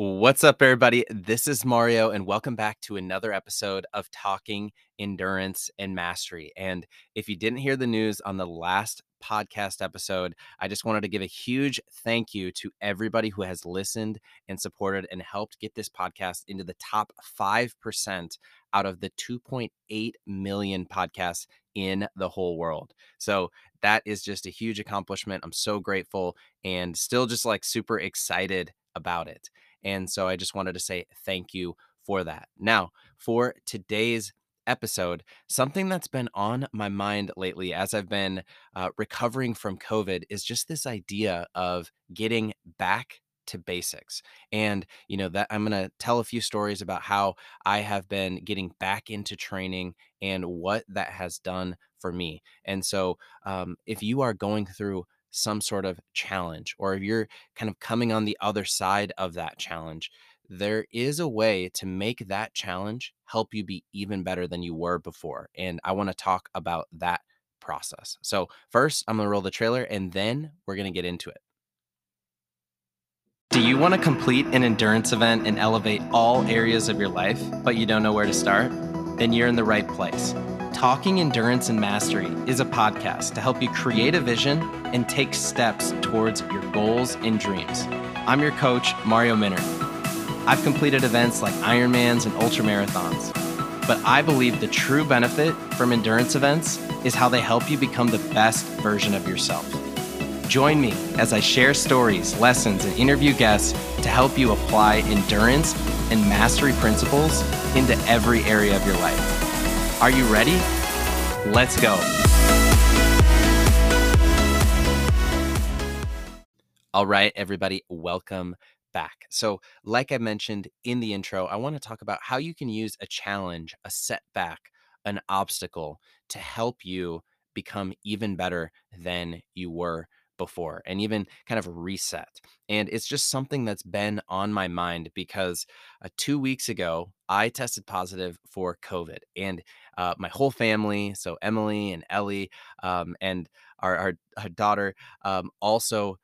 What's up, everybody? This is Mario, and welcome back to another episode of Talking Endurance and Mastery. And if you didn't hear the news on the last podcast episode, I just wanted to give a huge thank you to everybody who has listened and supported and helped get this podcast into the top 5% out of the 2.8 million podcasts in the whole world. So that is just a huge accomplishment. I'm so grateful and still just like super excited about it. And so I just wanted to say thank you for that. Now, for today's episode, something that's been on my mind lately as I've been uh, recovering from COVID is just this idea of getting back to basics. And, you know, that I'm going to tell a few stories about how I have been getting back into training and what that has done for me. And so, um, if you are going through some sort of challenge, or if you're kind of coming on the other side of that challenge, there is a way to make that challenge help you be even better than you were before. And I want to talk about that process. So, first, I'm going to roll the trailer and then we're going to get into it. Do you want to complete an endurance event and elevate all areas of your life, but you don't know where to start? Then you're in the right place. Talking Endurance and Mastery is a podcast to help you create a vision and take steps towards your goals and dreams. I'm your coach, Mario Minner. I've completed events like Ironmans and ultramarathons, but I believe the true benefit from endurance events is how they help you become the best version of yourself. Join me as I share stories, lessons, and interview guests to help you apply endurance and mastery principles into every area of your life. Are you ready? Let's go. All right, everybody, welcome back. So, like I mentioned in the intro, I want to talk about how you can use a challenge, a setback, an obstacle to help you become even better than you were before and even kind of reset. And it's just something that's been on my mind because uh, two weeks ago, I tested positive for COVID and uh, my whole family, so Emily and Ellie um, and our, our, our daughter, um, also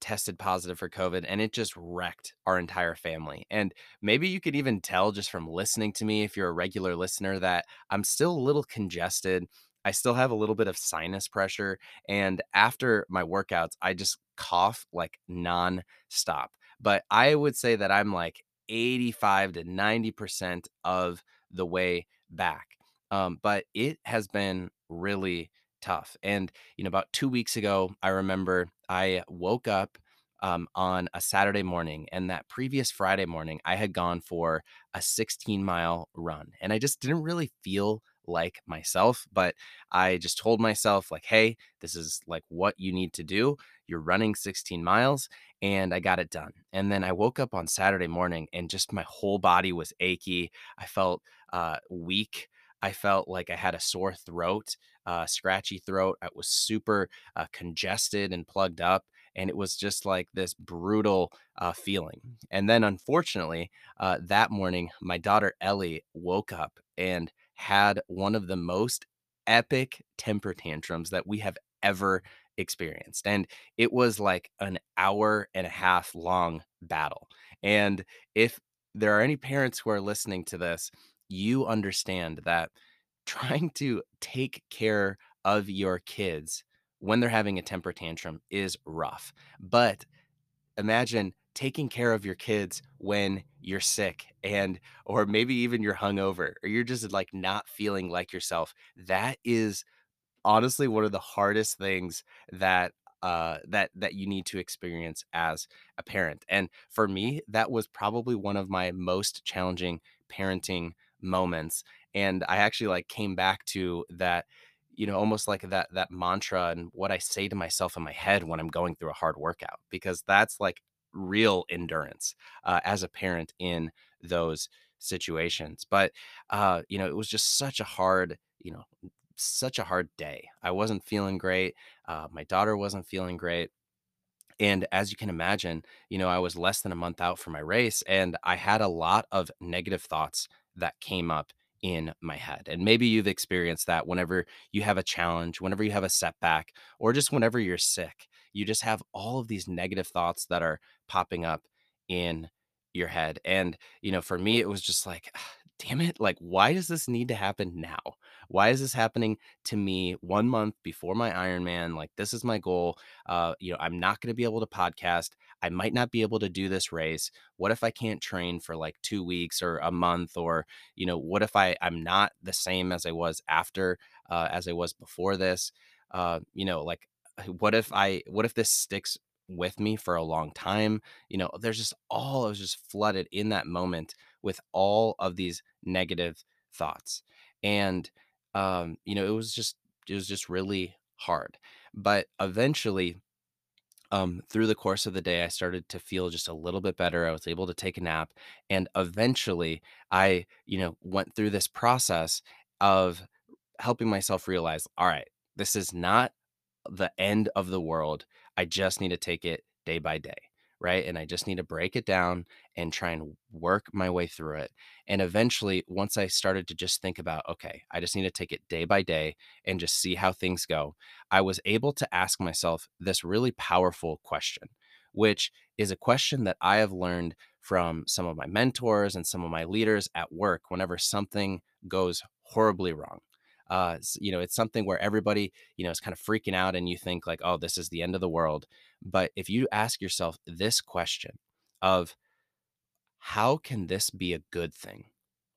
tested positive for COVID and it just wrecked our entire family. And maybe you could even tell just from listening to me, if you're a regular listener, that I'm still a little congested. I still have a little bit of sinus pressure. And after my workouts, I just cough like non-stop. But I would say that I'm like 85 to 90% of the way back. Um, but it has been really tough. And, you know, about two weeks ago, I remember I woke up um, on a Saturday morning. And that previous Friday morning, I had gone for a 16 mile run. And I just didn't really feel like myself, but I just told myself, like, hey, this is like what you need to do. You're running 16 miles, and I got it done. And then I woke up on Saturday morning, and just my whole body was achy. I felt uh, weak. I felt like I had a sore throat, uh, scratchy throat. I was super uh, congested and plugged up. And it was just like this brutal uh, feeling. And then, unfortunately, uh, that morning, my daughter Ellie woke up and had one of the most epic temper tantrums that we have ever experienced. And it was like an hour and a half long battle. And if there are any parents who are listening to this, you understand that trying to take care of your kids when they're having a temper tantrum is rough. But imagine taking care of your kids when you're sick and or maybe even you're hungover or you're just like not feeling like yourself that is honestly one of the hardest things that uh that that you need to experience as a parent. And for me that was probably one of my most challenging parenting moments and i actually like came back to that you know almost like that that mantra and what i say to myself in my head when i'm going through a hard workout because that's like real endurance uh, as a parent in those situations. But uh, you know, it was just such a hard, you know, such a hard day. I wasn't feeling great. Uh, my daughter wasn't feeling great. And as you can imagine, you know, I was less than a month out from my race and I had a lot of negative thoughts that came up in my head. And maybe you've experienced that whenever you have a challenge, whenever you have a setback, or just whenever you're sick you just have all of these negative thoughts that are popping up in your head. And, you know, for me, it was just like, damn it. Like, why does this need to happen now? Why is this happening to me one month before my Ironman? Like, this is my goal. Uh, you know, I'm not going to be able to podcast. I might not be able to do this race. What if I can't train for like two weeks or a month? Or, you know, what if I, I'm not the same as I was after, uh, as I was before this? Uh, you know, like, what if I, what if this sticks with me for a long time? You know, there's just all, I was just flooded in that moment with all of these negative thoughts. And, um, you know, it was just, it was just really hard. But eventually, um, through the course of the day, I started to feel just a little bit better. I was able to take a nap, and eventually, I, you know, went through this process of helping myself realize, all right, this is not the end of the world. I just need to take it day by day, right? And I just need to break it down and try and work my way through it. And eventually, once I started to just think about, okay, I just need to take it day by day and just see how things go, I was able to ask myself this really powerful question, which is a question that I have learned from some of my mentors and some of my leaders at work whenever something goes horribly wrong uh you know it's something where everybody you know is kind of freaking out and you think like oh this is the end of the world. But if you ask yourself this question of how can this be a good thing?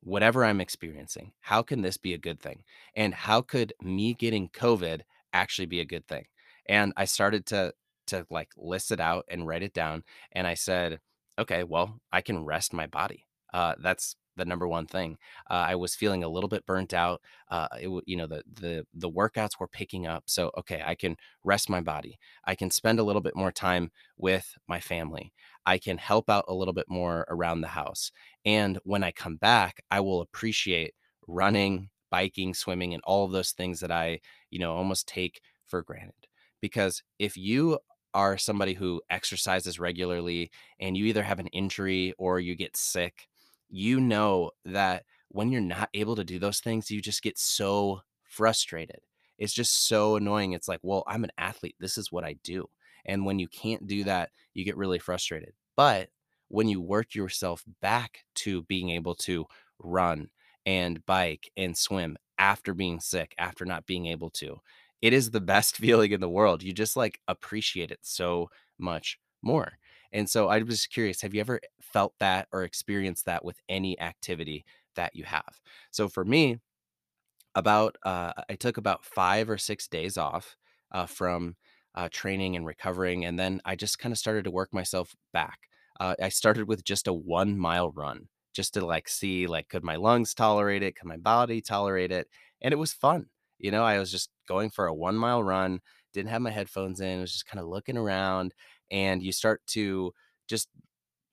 Whatever i'm experiencing how can this be a good thing? And how could me getting covid actually be a good thing? And i started to to like list it out and write it down and i said okay well i can rest my body. Uh that's the number one thing. Uh, I was feeling a little bit burnt out. Uh, it, you know, the the the workouts were picking up. So okay, I can rest my body. I can spend a little bit more time with my family. I can help out a little bit more around the house. And when I come back, I will appreciate running, biking, swimming, and all of those things that I, you know, almost take for granted. Because if you are somebody who exercises regularly and you either have an injury or you get sick you know that when you're not able to do those things, you just get so frustrated. It's just so annoying. It's like, well, I'm an athlete. This is what I do. And when you can't do that, you get really frustrated. But when you work yourself back to being able to run and bike and swim after being sick, after not being able to, it is the best feeling in the world. You just like appreciate it so much more. And so I was curious, have you ever felt that or experienced that with any activity that you have? So for me, about uh, I took about five or six days off uh, from uh, training and recovering, and then I just kind of started to work myself back. Uh, I started with just a one mile run, just to like see like could my lungs tolerate it, could my body tolerate it, and it was fun. You know, I was just going for a one mile run, didn't have my headphones in, was just kind of looking around, and you start to just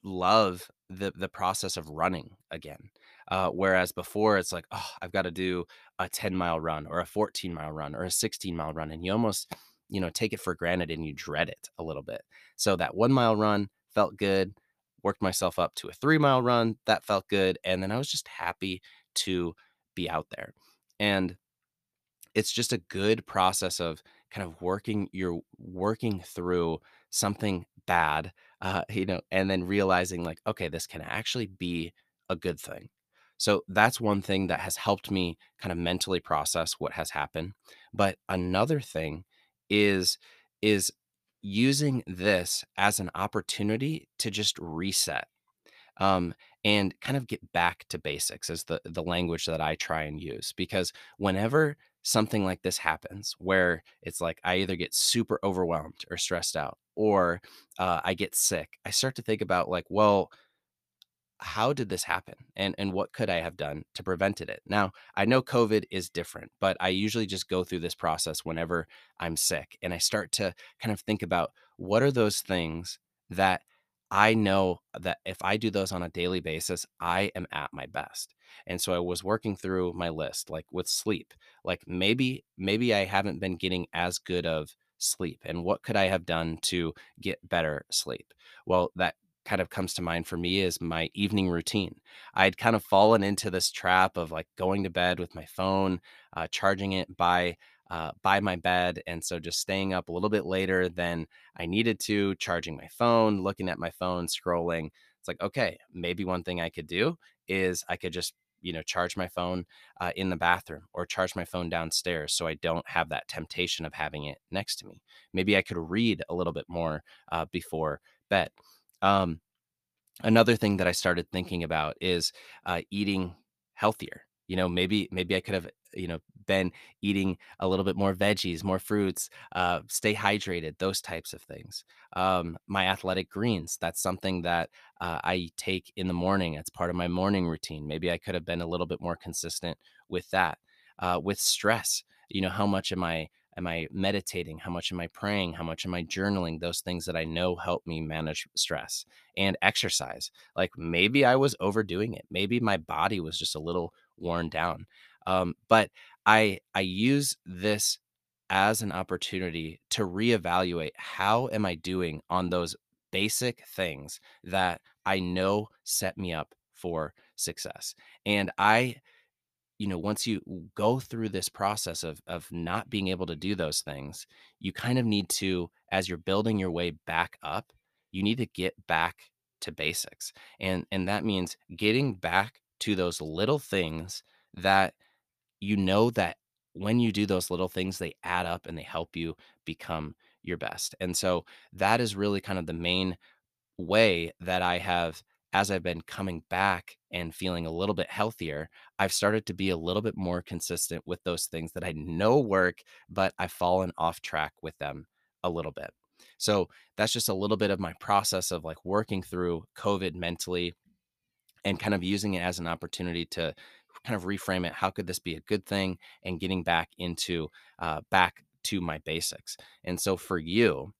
love the the process of running again. Uh, whereas before it's like, oh, I've got to do a 10 mile run or a 14 mile run or a 16 mile run. And you almost, you know, take it for granted and you dread it a little bit. So that one mile run felt good, worked myself up to a three mile run. That felt good. And then I was just happy to be out there. And it's just a good process of kind of working you're working through something bad uh you know and then realizing like okay this can actually be a good thing. So that's one thing that has helped me kind of mentally process what has happened. But another thing is is using this as an opportunity to just reset um, and kind of get back to basics is the the language that I try and use. Because whenever something like this happens where it's like I either get super overwhelmed or stressed out or uh, I get sick, I start to think about like, well, how did this happen and and what could i have done to prevent it? Now i know covid is different but i usually just go through this process whenever i'm sick and i start to kind of think about what are those things that i know that if i do those on a daily basis i am at my best and so i was working through my list like with sleep like maybe maybe i haven't been getting as good of sleep and what could i have done to get better sleep well that kind of comes to mind for me is my evening routine. I'd kind of fallen into this trap of like going to bed with my phone, uh, charging it by uh, by my bed, and so just staying up a little bit later than I needed to, charging my phone, looking at my phone, scrolling. It's like, okay, maybe one thing I could do is I could just you know charge my phone uh, in the bathroom or charge my phone downstairs so i don't have that temptation of having it next to me maybe i could read a little bit more uh, before bed um, another thing that I started thinking about is uh, eating healthier. You know, maybe maybe I could have you know been eating a little bit more veggies, more fruits, uh, stay hydrated, those types of things. Um, my athletic greens, that's something that uh, I take in the morning. It's part of my morning routine. Maybe I could have been a little bit more consistent with that. Uh, with stress, you know, how much am I am I meditating? How much am I praying? How much am I journaling? Those things that I know help me manage stress and exercise. Like maybe I was overdoing it. Maybe my body was just a little worn down. Um, but I I use this as an opportunity to reevaluate how am I doing on those basic things that I know set me up for success. And I you know, once you go through this process of of not being able to do those things, you kind of need to, as you're building your way back up, you need to get back to basics. And and that means getting back to those little things that you know that when you do those little things, they add up and they help you become your best. And so that is really kind of the main way that I have, as I've been coming back and feeling a little bit healthier, I've started to be a little bit more consistent with those things that I know work, but I've fallen off track with them a little bit. So that's just a little bit of my process of like working through COVID mentally and kind of using it as an opportunity to kind of reframe it. How could this be a good thing? And getting back into uh, back to my basics. And so for you,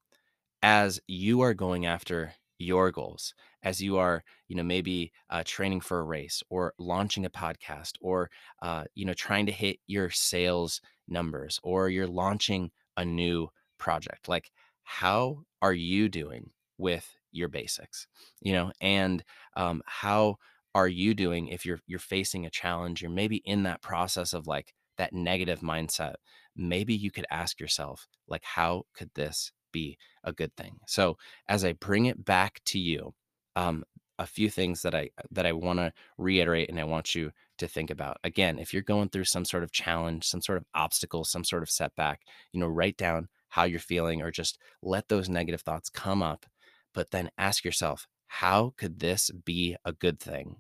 as you are going after your goals as you are you know maybe uh, training for a race or launching a podcast or uh, you know trying to hit your sales numbers or you're launching a new project like how are you doing with your basics you know and um, how are you doing if you're you're facing a challenge you're maybe in that process of like that negative mindset maybe you could ask yourself like how could this be a good thing. So as I bring it back to you, um, a few things that I that I want to reiterate and I want you to think about. Again, if you're going through some sort of challenge, some sort of obstacle, some sort of setback, you know, write down how you're feeling or just let those negative thoughts come up, but then ask yourself, how could this be a good thing?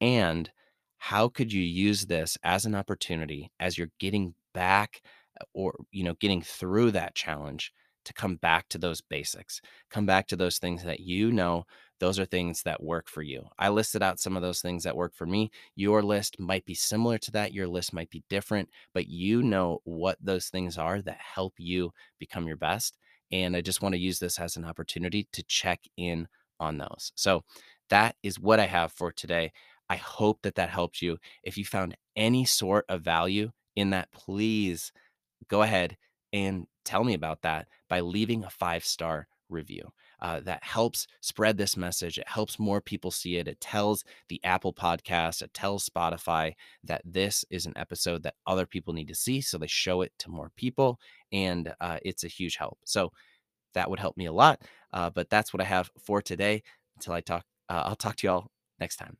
And how could you use this as an opportunity as you're getting back uh, or you know getting through that challenge to come back to those basics, come back to those things that you know those are things that work for you. I listed out some of those things that work for me. Your list might be similar to that, your list might be different, but you know what those things are that help you become your best. And I just want to use this as an opportunity to check in on those. So that is what I have for today. I hope that that helped you. If you found any sort of value in that, please go ahead and tell me about that by leaving a five star review. Uh, that helps spread this message. It helps more people see it. It tells the Apple podcast, it tells Spotify that this is an episode that other people need to see. So they show it to more people. And uh, it's a huge help. So that would help me a lot. Uh, but that's what I have for today. Until I talk, uh, I'll talk to y'all next time.